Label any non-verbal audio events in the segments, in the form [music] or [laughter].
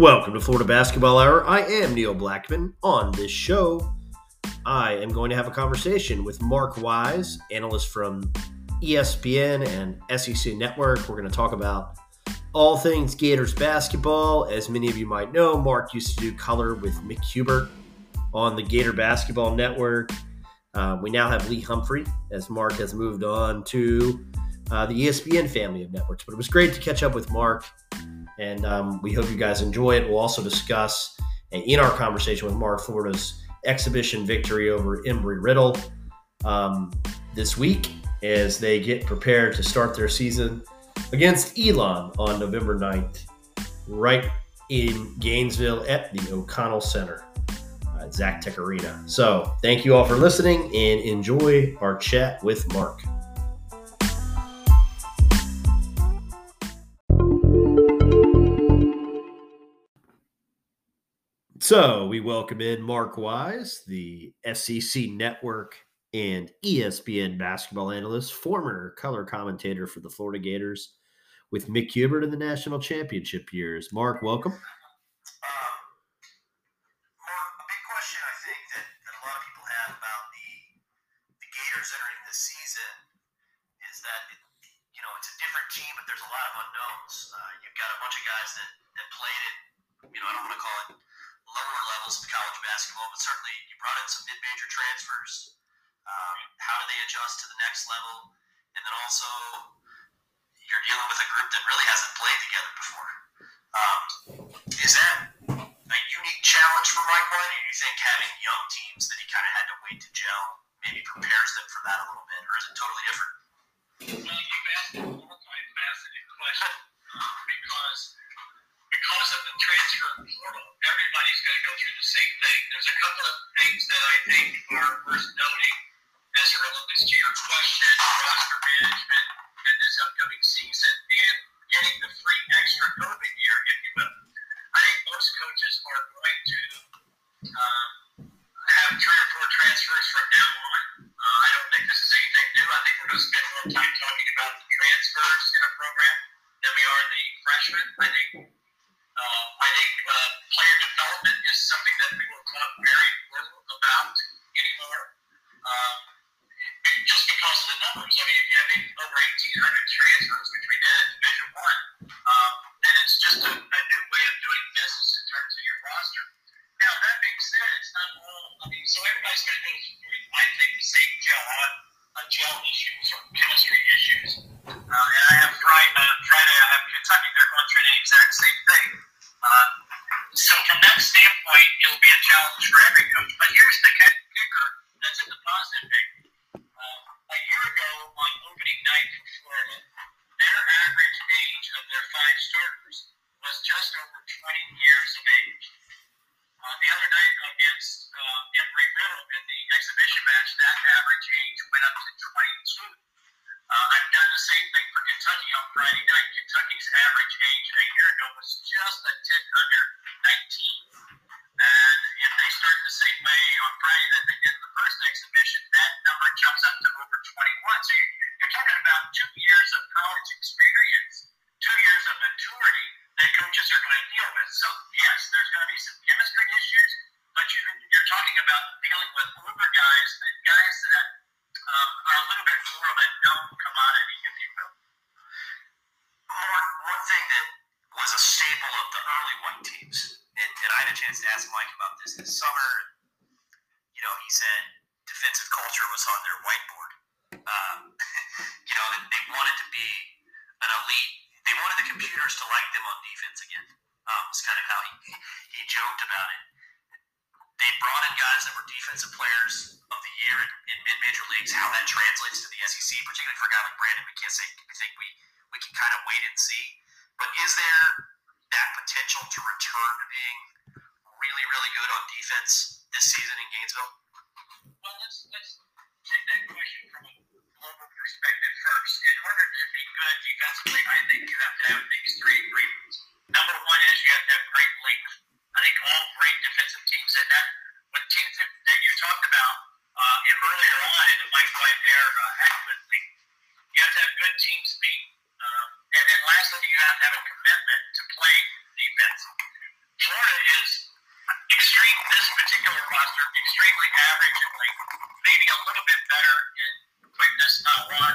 Welcome to Florida Basketball Hour. I am Neil Blackman. On this show, I am going to have a conversation with Mark Wise, analyst from ESPN and SEC Network. We're going to talk about all things Gators basketball. As many of you might know, Mark used to do color with Mick on the Gator Basketball Network. Uh, we now have Lee Humphrey, as Mark has moved on to uh, the ESPN family of networks. But it was great to catch up with Mark, and um, we hope you guys enjoy it. We'll also discuss in our conversation with Mark Florida's exhibition victory over Embry Riddle um, this week as they get prepared to start their season against Elon on November 9th, right in Gainesville at the O'Connell Center. Exactech Arena. So, thank you all for listening and enjoy our chat with Mark. So, we welcome in Mark Wise, the SEC Network and ESPN basketball analyst, former color commentator for the Florida Gators with Mick Hubert in the national championship years. Mark, welcome. certainly you brought in some mid-major transfers. Um, how do they adjust to the next level? And then also, you're dealing with a group that really hasn't played together before. Um, is that a unique challenge for Mike White? Or do you think having young teams that he kind of had to wait to gel maybe prepares them for that a little bit, or is it totally different? Well, you've asked a multifaceted question [laughs] because because of the transfer portal, everybody's going to go through the same thing. There's a couple of things that I think are worth noting as it relates to your question, roster management, and this upcoming season, and getting the free extra COVID year, if you will. I think most coaches are going to um, have three or four transfers from now on. Uh, I don't think this is anything new. I think we're going to spend more time talking about the transfers in a program than we are the freshmen. I think against uh, wanted to be an elite. They wanted the computers to like them on defense again. Um, kind of how he, he joked about it. They brought in guys that were defensive players of the year in, in mid-major leagues. How that translates to the SEC, particularly for a guy like Brandon McKissic, I think we we can kind of wait and see. But is there that potential to return to being really, really good on defense this season in Gainesville? Well, let's let's take that question perspective first. In order to be good defensively, I think you have to have these three agreements. Number one is you have to have great length. I think all great defensive teams, and that with teams that, that you talked about uh, earlier on in the Mike White era, uh, adequately, you have to have good team speed. Um, and then lastly, you have to have a commitment to playing defense. Florida is extreme, this particular roster, extremely average in length, maybe a little bit better in not one.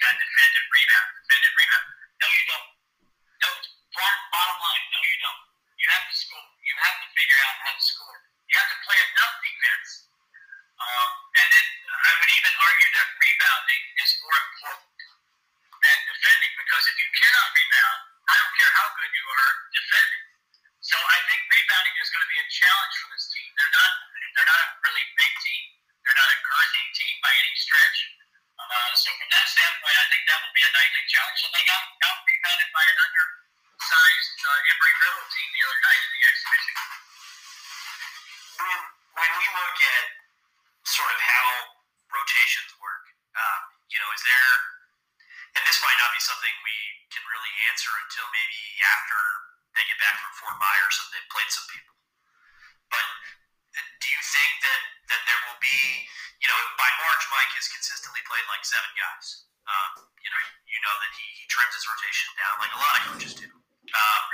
Got to defend Fort Myers and they've played some people. But do you think that, that there will be, you know, by March, Mike has consistently played like seven guys. Um, you know, you know that he, he trims his rotation down like a lot of coaches do. Um,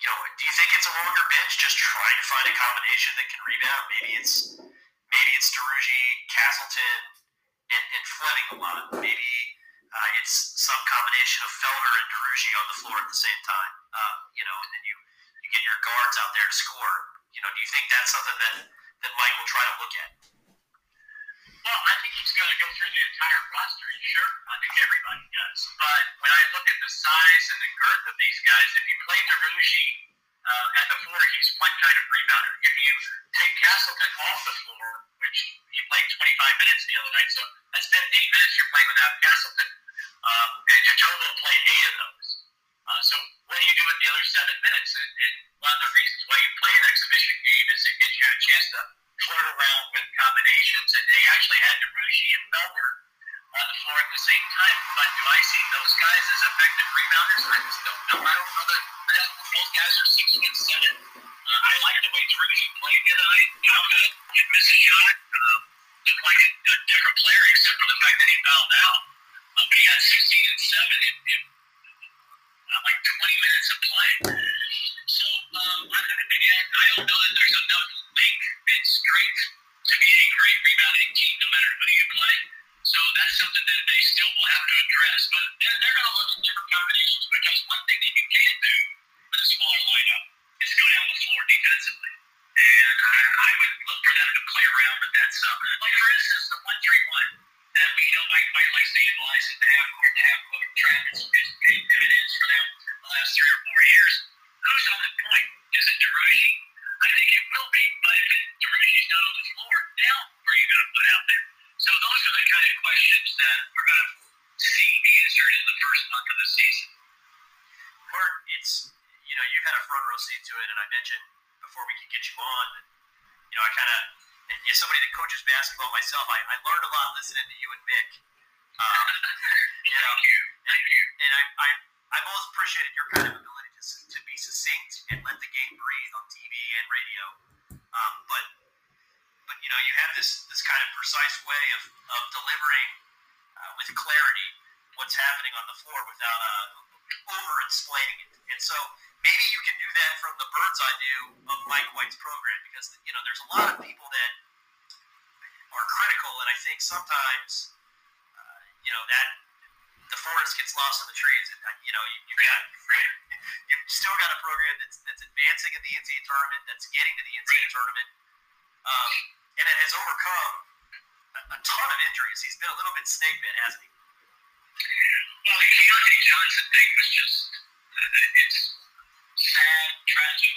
you know, do you think it's a longer bench just trying to find a combination that can rebound? Maybe it's maybe it's Duruji, Castleton, and, and Fleming a lot. Maybe uh, it's some combination of Felder and Duruji on the floor at the same time. You know, and then you you get your guards out there to score. You know, do you think that's something that that Mike will try to look at? Well, I think he's going to go through the entire roster. Sure, I think everybody does. But when I look at the size and the girth of these guys, if you play Duruji uh, at the floor, he's one kind of rebounder. If you take Castleton off the floor, which he played 25 minutes the other night, so that's 15 minutes you're playing without Castleton, um, and Jitoboh played eight of those. Uh, so what do you do with the other seven minutes? And, and one of the reasons why you play an exhibition game is it gives you a chance to flirt around with combinations. And they actually had Duruji and Felder on the floor at the same time. But do I see those guys as effective rebounders? Before we could get you on, you know I kind of as somebody that coaches basketball myself, I, I learned a lot listening to you and Mick. Um, [laughs] you know, and, and I, I, I've always appreciated your kind of ability to, to be succinct and let the game breathe on TV and radio. Um, but, but you know, you have this this kind of precise way of, of delivering uh, with clarity what's happening on the floor without uh, over explaining it. And so maybe you can do that from the bird's eye view of Mike White's program because you know there's a lot of people that are critical, and I think sometimes uh, you know that the forest gets lost in the trees. And, uh, you know, you, you got [laughs] you've still got a program that's that's advancing in the NCAA tournament, that's getting to the NCAA tournament, um, and it has overcome a, a ton of injuries. He's been a little bit snake bit, hasn't he? Well, the Keyontae Johnson thing was just it's sad, tragic,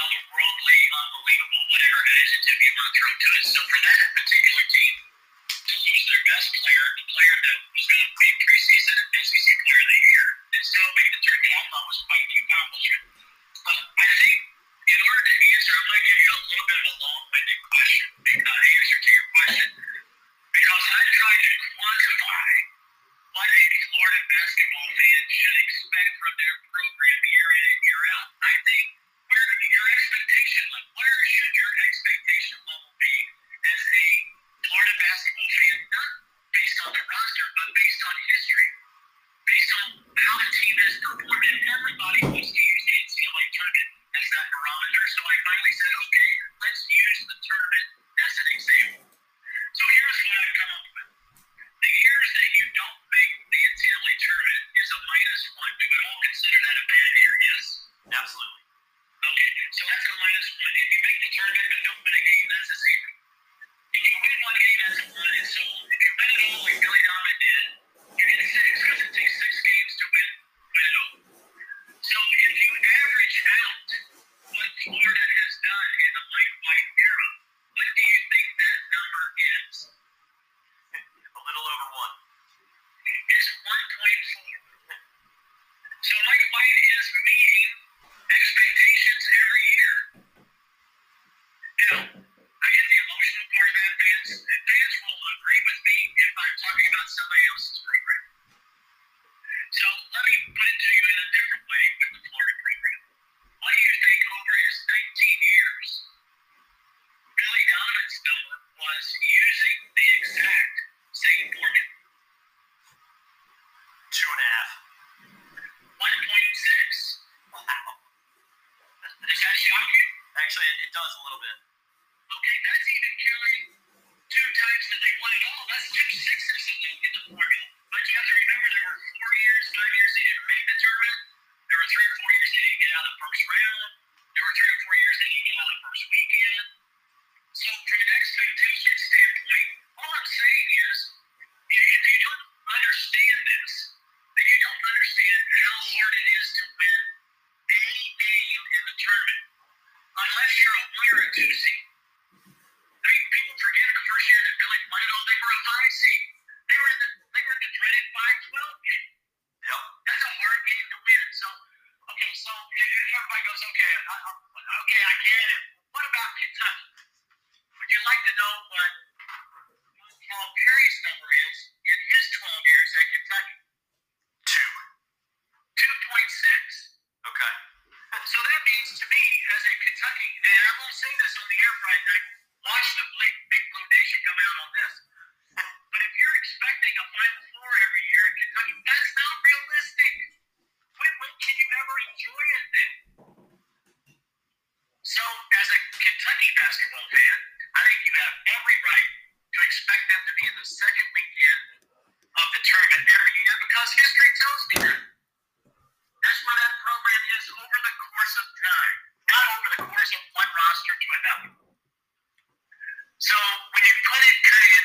otherworldly, unbelievable, whatever it is, it's immune to it. So for that particular team to lose their best player, the player that was going to be preseason and if you make the tournament a little bit. everybody goes, okay, I, I, okay, I get it. What about Kentucky? Would you like to know what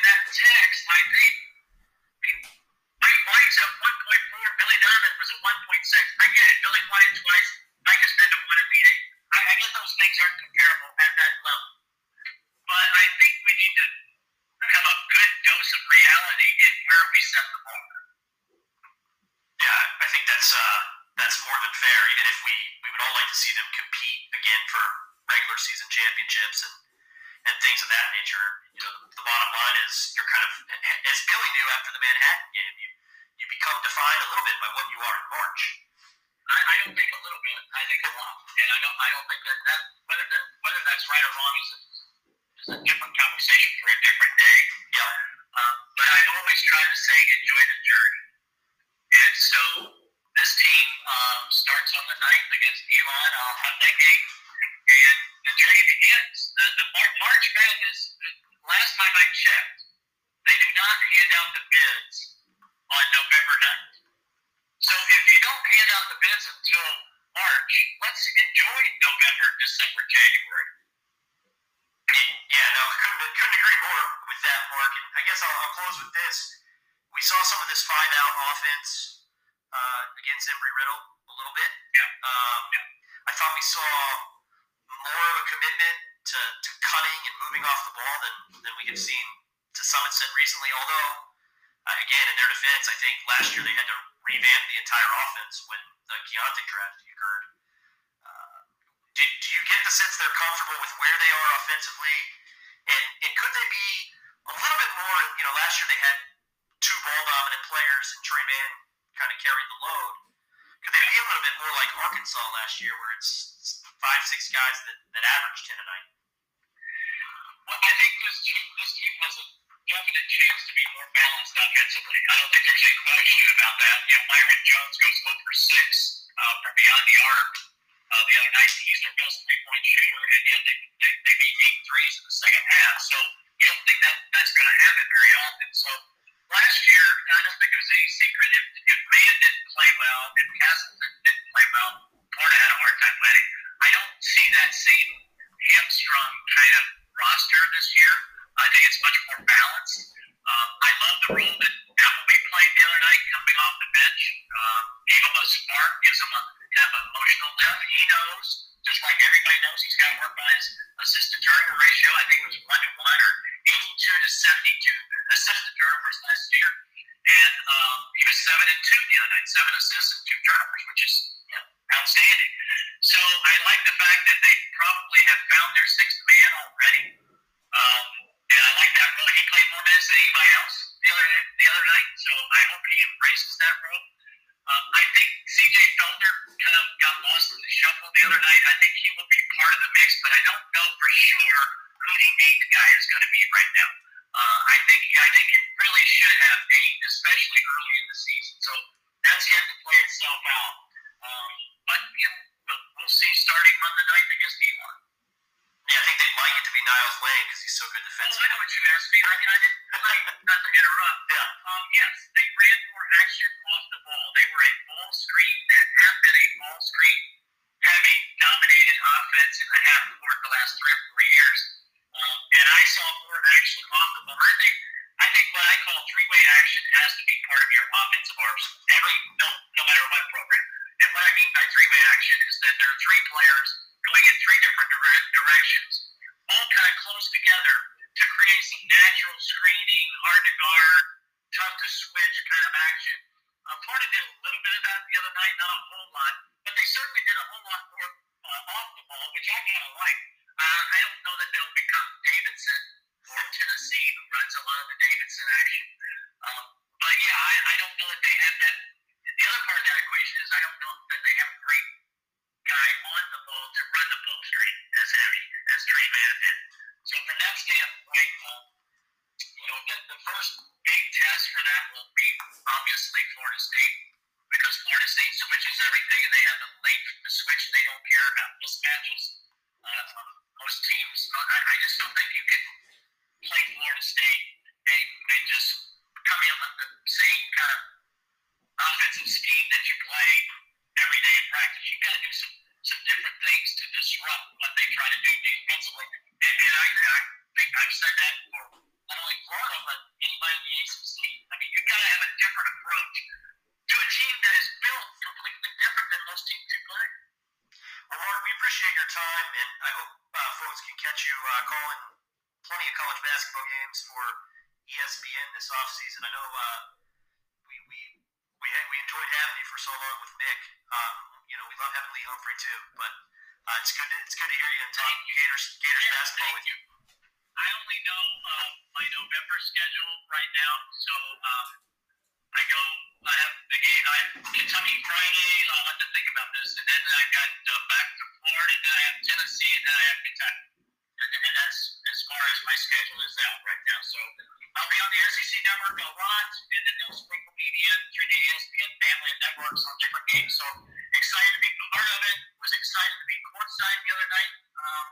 that text, I think, um, starts on the 9th against Elon uh, Handeke, and the journey begins. The, the March Madness, last time I checked, they do not hand out the bids on November 9th. So if you don't hand out the bids until March, let's enjoy November, December, January. Yeah, no, couldn't, couldn't agree more with that, Mark. And I guess I'll, I'll close with this. We saw some of this five out offense uh, against Embry Riddle little bit. Yeah. Um, yeah. I thought we saw more of a commitment to, to cutting and moving off the ball than, than we have seen to some extent recently. Although, uh, again, in their defense, I think last year they had to revamp the entire offense when the Keyontae tragedy occurred. Uh, do, do you get the sense they're comfortable with where they are offensively? Last year, where it's five, six guys that, that average 10 a night? Well, I think this team, this team has a definite chance to be more balanced offensively. I don't think there's any question about that. You know, Myreon Jones goes 0 for 6 uh, from beyond the arc uh, the other night. He's their best three point shooter, and yet they, they, they made eight threes in the second half. So you don't think that that's going to happen very often. So last year, I don't think it was any secret. If, if Mann didn't play well, if Castleton didn't play well, Florida had a hard time winning. I don't see that same hamstrung kind of roster this year. I think it's much more balanced. Um, I love the role that Appleby played the other night coming off the bench. Um, a spark, gives him a kind of emotional lift. He knows, just like everybody knows, he's got to work on his assist to turnover ratio. I think it was 1 to 1 or 82 to 72 assist to turnovers last year. And um, he was 7 and 2 the other night, 7 assists and 2 turnovers, which is you know, outstanding. So I like the fact that they probably have found their sixth man already. Um, and I like that role. He played more minutes than anybody else the other the other night, so I hope he embraces that role. Um, I think C.J. Felder kind of got lost in the shuffle the other night. I think he will be part of the mix, but I don't know for sure who the eighth guy is going to be right now. Uh, I think I think you really should have eight, especially early in the season. So that's yet to play itself out. Um, but you know, we'll, we'll see starting Monday night against D1. Yeah, I think they'd like it to be Niles Lane because he's so good Oh, defensively. I know what you asked me. I mean, I didn't like [laughs] not to interrupt. Yeah. Um, yes, they ran more action off the ball. They were a ball screen that have been a ball screen heavy dominated offense in the half court the last three or four years. Um, and I saw more action off the ball. I think I think what I call three way action has to be part of your offensive arsenal. Every no no matter what program. And what I mean by three way action is that there are three players going in three different dire- directions, all kind of close together to create some natural screening, hard to guard, tough to switch kind of action. Uh, Florida did a little bit of that the other night, not a whole lot, but they certainly did a whole lot more uh, off the ball, which I kind of like. Uh, I don't know that they'll become Davidson or Tennessee, who runs a lot of the Davidson action. Um, but yeah, I, I don't know that they have that. The other part of that equation is I don't know that they have a great guy on the ball to run the ball screen as heavy as Tre Mann did. So from that standpoint, um, you know, the, the first big test for that will be obviously Florida State because Florida State switches everything and they have the length to switch. They don't care about mismatches. Uh, most teams, I, I just don't think you can play Florida State and, and just come in with the same kind of offensive scheme that you play every day in practice. You've got to do some, some different things to disrupt what they try to do defensively. And, and I, I think I've said that for not only Florida, but anybody in the ACC. I mean, you've got to have a different approach to a team that is built completely different than most teams you play. Well, Mark, we appreciate your time, and I hope uh, folks can catch you uh, calling plenty of college basketball games for ESPN this offseason. I know uh, we we we, had, we enjoyed having you for so long with Mick. Um, you know, we love having Lee Humphrey too, but uh, it's good to, it's good to hear you and talk Gators Gators Yeah, basketball with you. I only know uh, my November schedule right now, so um, I go. I have the game. I have Kentucky Friday. I'll have to think about this, and then I got uh, back Florida. Then I have Tennessee, and then I have Kentucky. And, and that's as far as my schedule is out right now. So I'll be on the SEC network a lot, and then they'll sprinkle me in through the ESPN family of networks on different games. So excited to be part of it. Was excited to be courtside the other night. Um,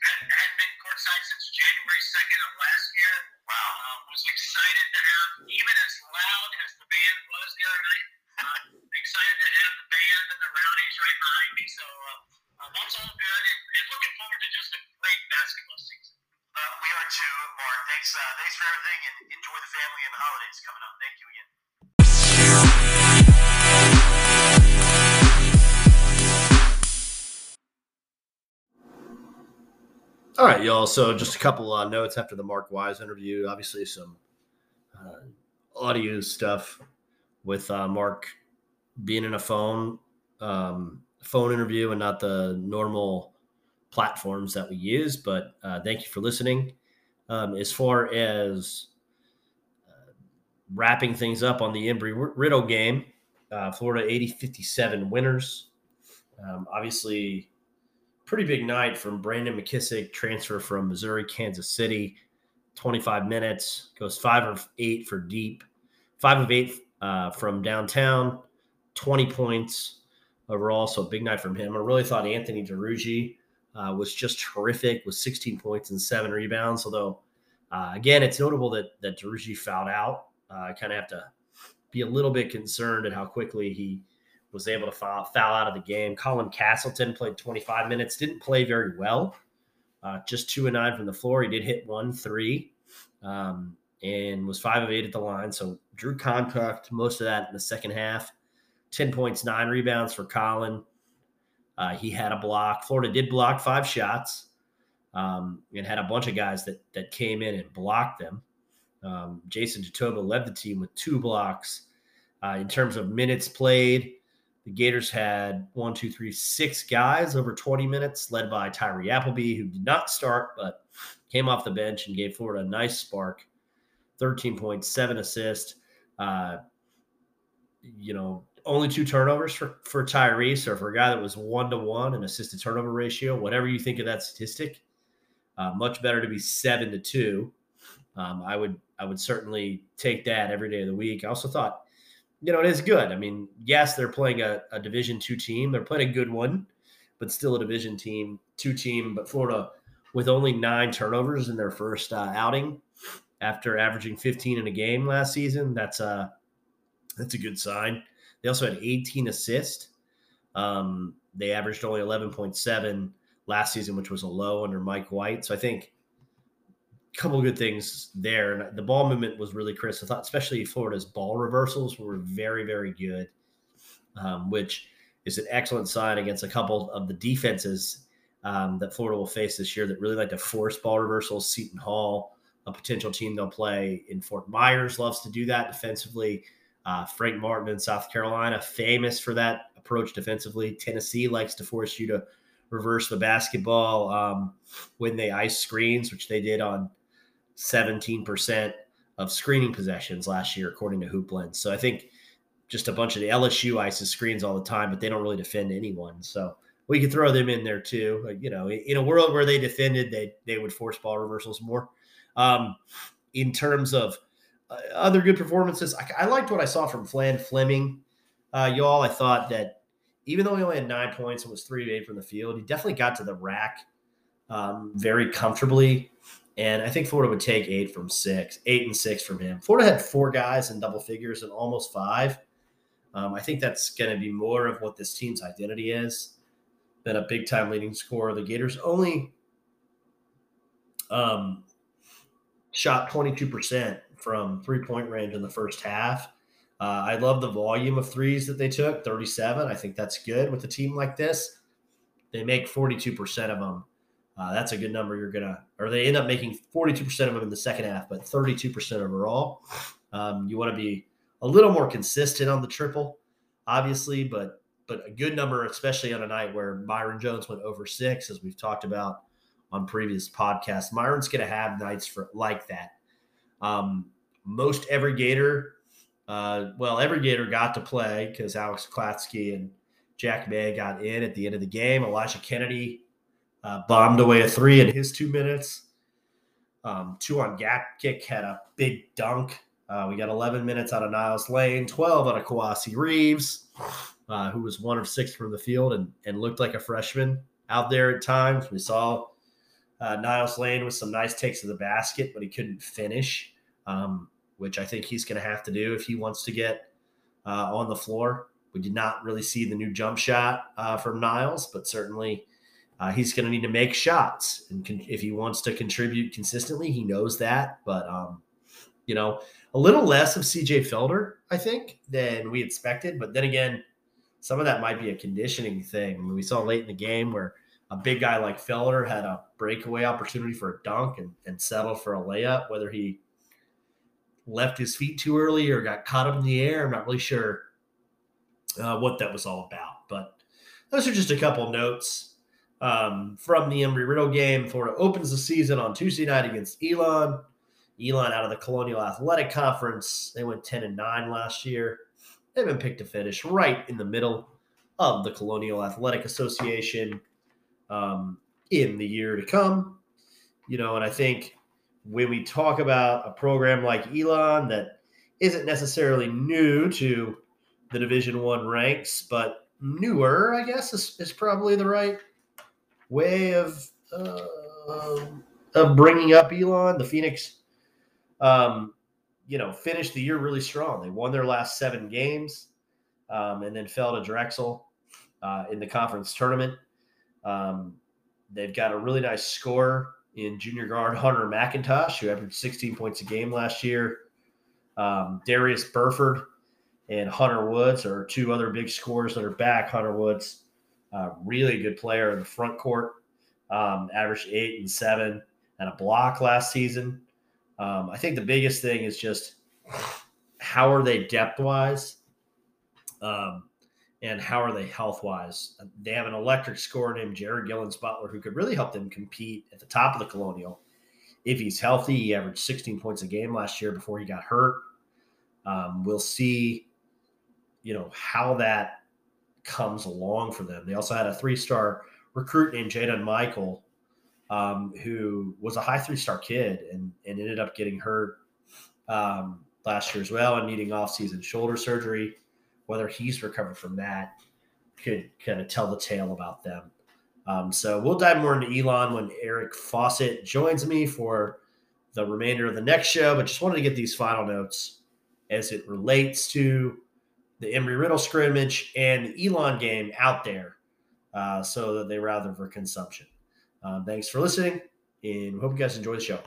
hadn't, hadn't been courtside since January 2nd of last year. Wow. Uh, was excited to have, even as loud as the band was the other night, uh, excited to have the band and the rowdies right behind me. So uh, uh, that's all good, and, and looking forward to just a great basketball season. Uh, we are too, Mark. Thanks, uh, thanks for everything, and enjoy the family and the holidays coming up. Thank you again. All right, y'all. So just a couple uh, notes after the Mark Wise interview. Obviously, some uh, audio stuff with uh, Mark being in a phone um, phone interview and not the normal platforms that we use. But uh, thank you for listening. Um, as far as uh, wrapping things up on the Embry Riddle game, uh, Florida 80 57 winners. Um, obviously, pretty big night from Brandon McKissic, transfer from Missouri, Kansas City. 25 minutes, goes five of eight for deep, five of eight uh, from downtown, 20 points overall. So big night from him. I really thought Anthony Duruji uh, was just terrific with 16 points and seven rebounds. Although, uh, again, it's notable that that Duruji fouled out. Uh, I kind of have to be a little bit concerned at how quickly he was able to foul, foul out of the game. Colin Castleton played 25 minutes, didn't play very well. Uh, just two and nine from the floor. He did hit one three, um, and was five of eight at the line. So drew contact most of that in the second half. 10 points, nine rebounds for Colin. Uh, he had a block. Florida did block five shots um, and had a bunch of guys that that came in and blocked them. Um, Jason Jitoboh led the team with two blocks. Uh, in terms of minutes played, the Gators had one, two, three, six guys over 20 minutes, led by Tyree Appleby, who did not start but came off the bench and gave Florida a nice spark. 13 points, seven assists. Uh, you know, only two turnovers for, for Tyree. So for a guy that was one to one an assisted turnover ratio, whatever you think of that statistic, uh, much better to be seven to two. Um, I would I would certainly take that every day of the week. I also thought, you know, it is good. I mean, yes, they're playing a, a Division two team. They're playing a good one, but still a Division team, two team. But Florida with only nine turnovers in their first uh, outing after averaging 15 in a game last season. That's a that's a good sign. They also had 18 assists. Um, they averaged only 11.7 last season, which was a low under Mike White. So I think a couple good things there. And the ball movement was really crisp. I thought, especially Florida's ball reversals were very, very good, um, which is an excellent sign against a couple of the defenses um, that Florida will face this year that really like to force ball reversals. Seton Hall, a potential team they'll play in Fort Myers, loves to do that defensively. Uh, Frank Martin in South Carolina, famous for that approach defensively. Tennessee likes to force you to reverse the basketball um, when they ice screens, which they did on 17% of screening possessions last year, according to Hoopland. So I think just a bunch of the LSU ices screens all the time, but they don't really defend anyone. So we could throw them in there too. You know, in a world where they defended, they they would force ball reversals more. Um, in terms of other good performances, I, I, liked what I saw from Flan Fleming. Uh, y'all, I thought that even though he only had nine points and was three of eight from the field, he definitely got to the rack um, very comfortably. And I think Florida would take eight from six, eight and six from him. Florida had four guys in double figures and almost five. Um, I think that's going to be more of what this team's identity is than a big time leading scorer. The Gators only um, shot 22% from three point range in the first half. Uh, I love the volume of threes that they took 37. I think that's good with a team like this. They make 42% of them. Uh, that's a good number. You're going to, or they end up making 42% of them in the second half, but 32% overall. Um, you want to be a little more consistent on the triple, obviously, but but a good number, especially on a night where Myreon Jones went over six, as we've talked about on previous podcasts. Myreon's going to have nights for like that. Um, most every Gator, uh, well, every Gator got to play because Alex Klatsky and Jack May got in at the end of the game. Elijah Kennedy uh, bombed away a three in his two minutes. Um, Tuongthach Gatkek had a big dunk. Uh, we got 11 minutes out of Niles Lane, 12 out of Kowacie Reeves, uh, who was one of six from the field and, and looked like a freshman out there at times. We saw uh, Niles Lane with some nice takes of the basket, but he couldn't finish, um, which I think he's going to have to do if he wants to get uh, on the floor. We did not really see the new jump shot uh, from Niles, but certainly uh, he's going to need to make shots. And con- if he wants to contribute consistently, he knows that. But, um, you know, a little less of CJ Felder, I think, than we expected. But then again, some of that might be a conditioning thing. We saw late in the game where a big guy like Felder had a breakaway opportunity for a dunk and, and settled for a layup, whether he left his feet too early or got caught up in the air. I'm not really sure uh, what that was all about. But those are just a couple notes um, from the Embry Riddle game. Florida opens the season on Tuesday night against Elon. Elon out of the Colonial Athletic Conference. They went 10 and 9 last year. They've been picked to finish right in the middle of the Colonial Athletic Association um, in the year to come. You know, and I think when we talk about a program like Elon that isn't necessarily new to the Division One ranks, but newer, I guess, is, is probably the right way of uh, of bringing up Elon. The Phoenix, um, you know, finished the year really strong. They won their last seven games, um, and then fell to Drexel uh, in the conference tournament. Um, they've got a really nice score in junior guard Hunter McIntosh, who averaged 16 points a game last year. Um, Darius Burford and Hunter Woods are two other big scorers that are back. Hunter Woods, uh, really good player in the front court, um, averaged eight and seven and a block last season. Um, I think the biggest thing is just how are they depth wise, um, and how are they health wise. They have an electric scorer named Jared Gillens Butler who could really help them compete at the top of the Colonial. If he's healthy, he averaged 16 points a game last year before he got hurt. Um, we'll see, you know, how that comes along for them. They also had a three-star recruit named Jaden Michael, um, who was a high three-star kid and, and ended up getting hurt um, last year as well and needing off-season shoulder surgery. Whether he's recovered from that could kind of tell the tale about them. Um, so we'll dive more into Elon when Eric Fawcett joins me for the remainder of the next show. But just wanted to get these final notes as it relates to the Embry Riddle scrimmage and the Elon game out there uh, so that they rather for consumption. Um, thanks for listening and hope you guys enjoy the show.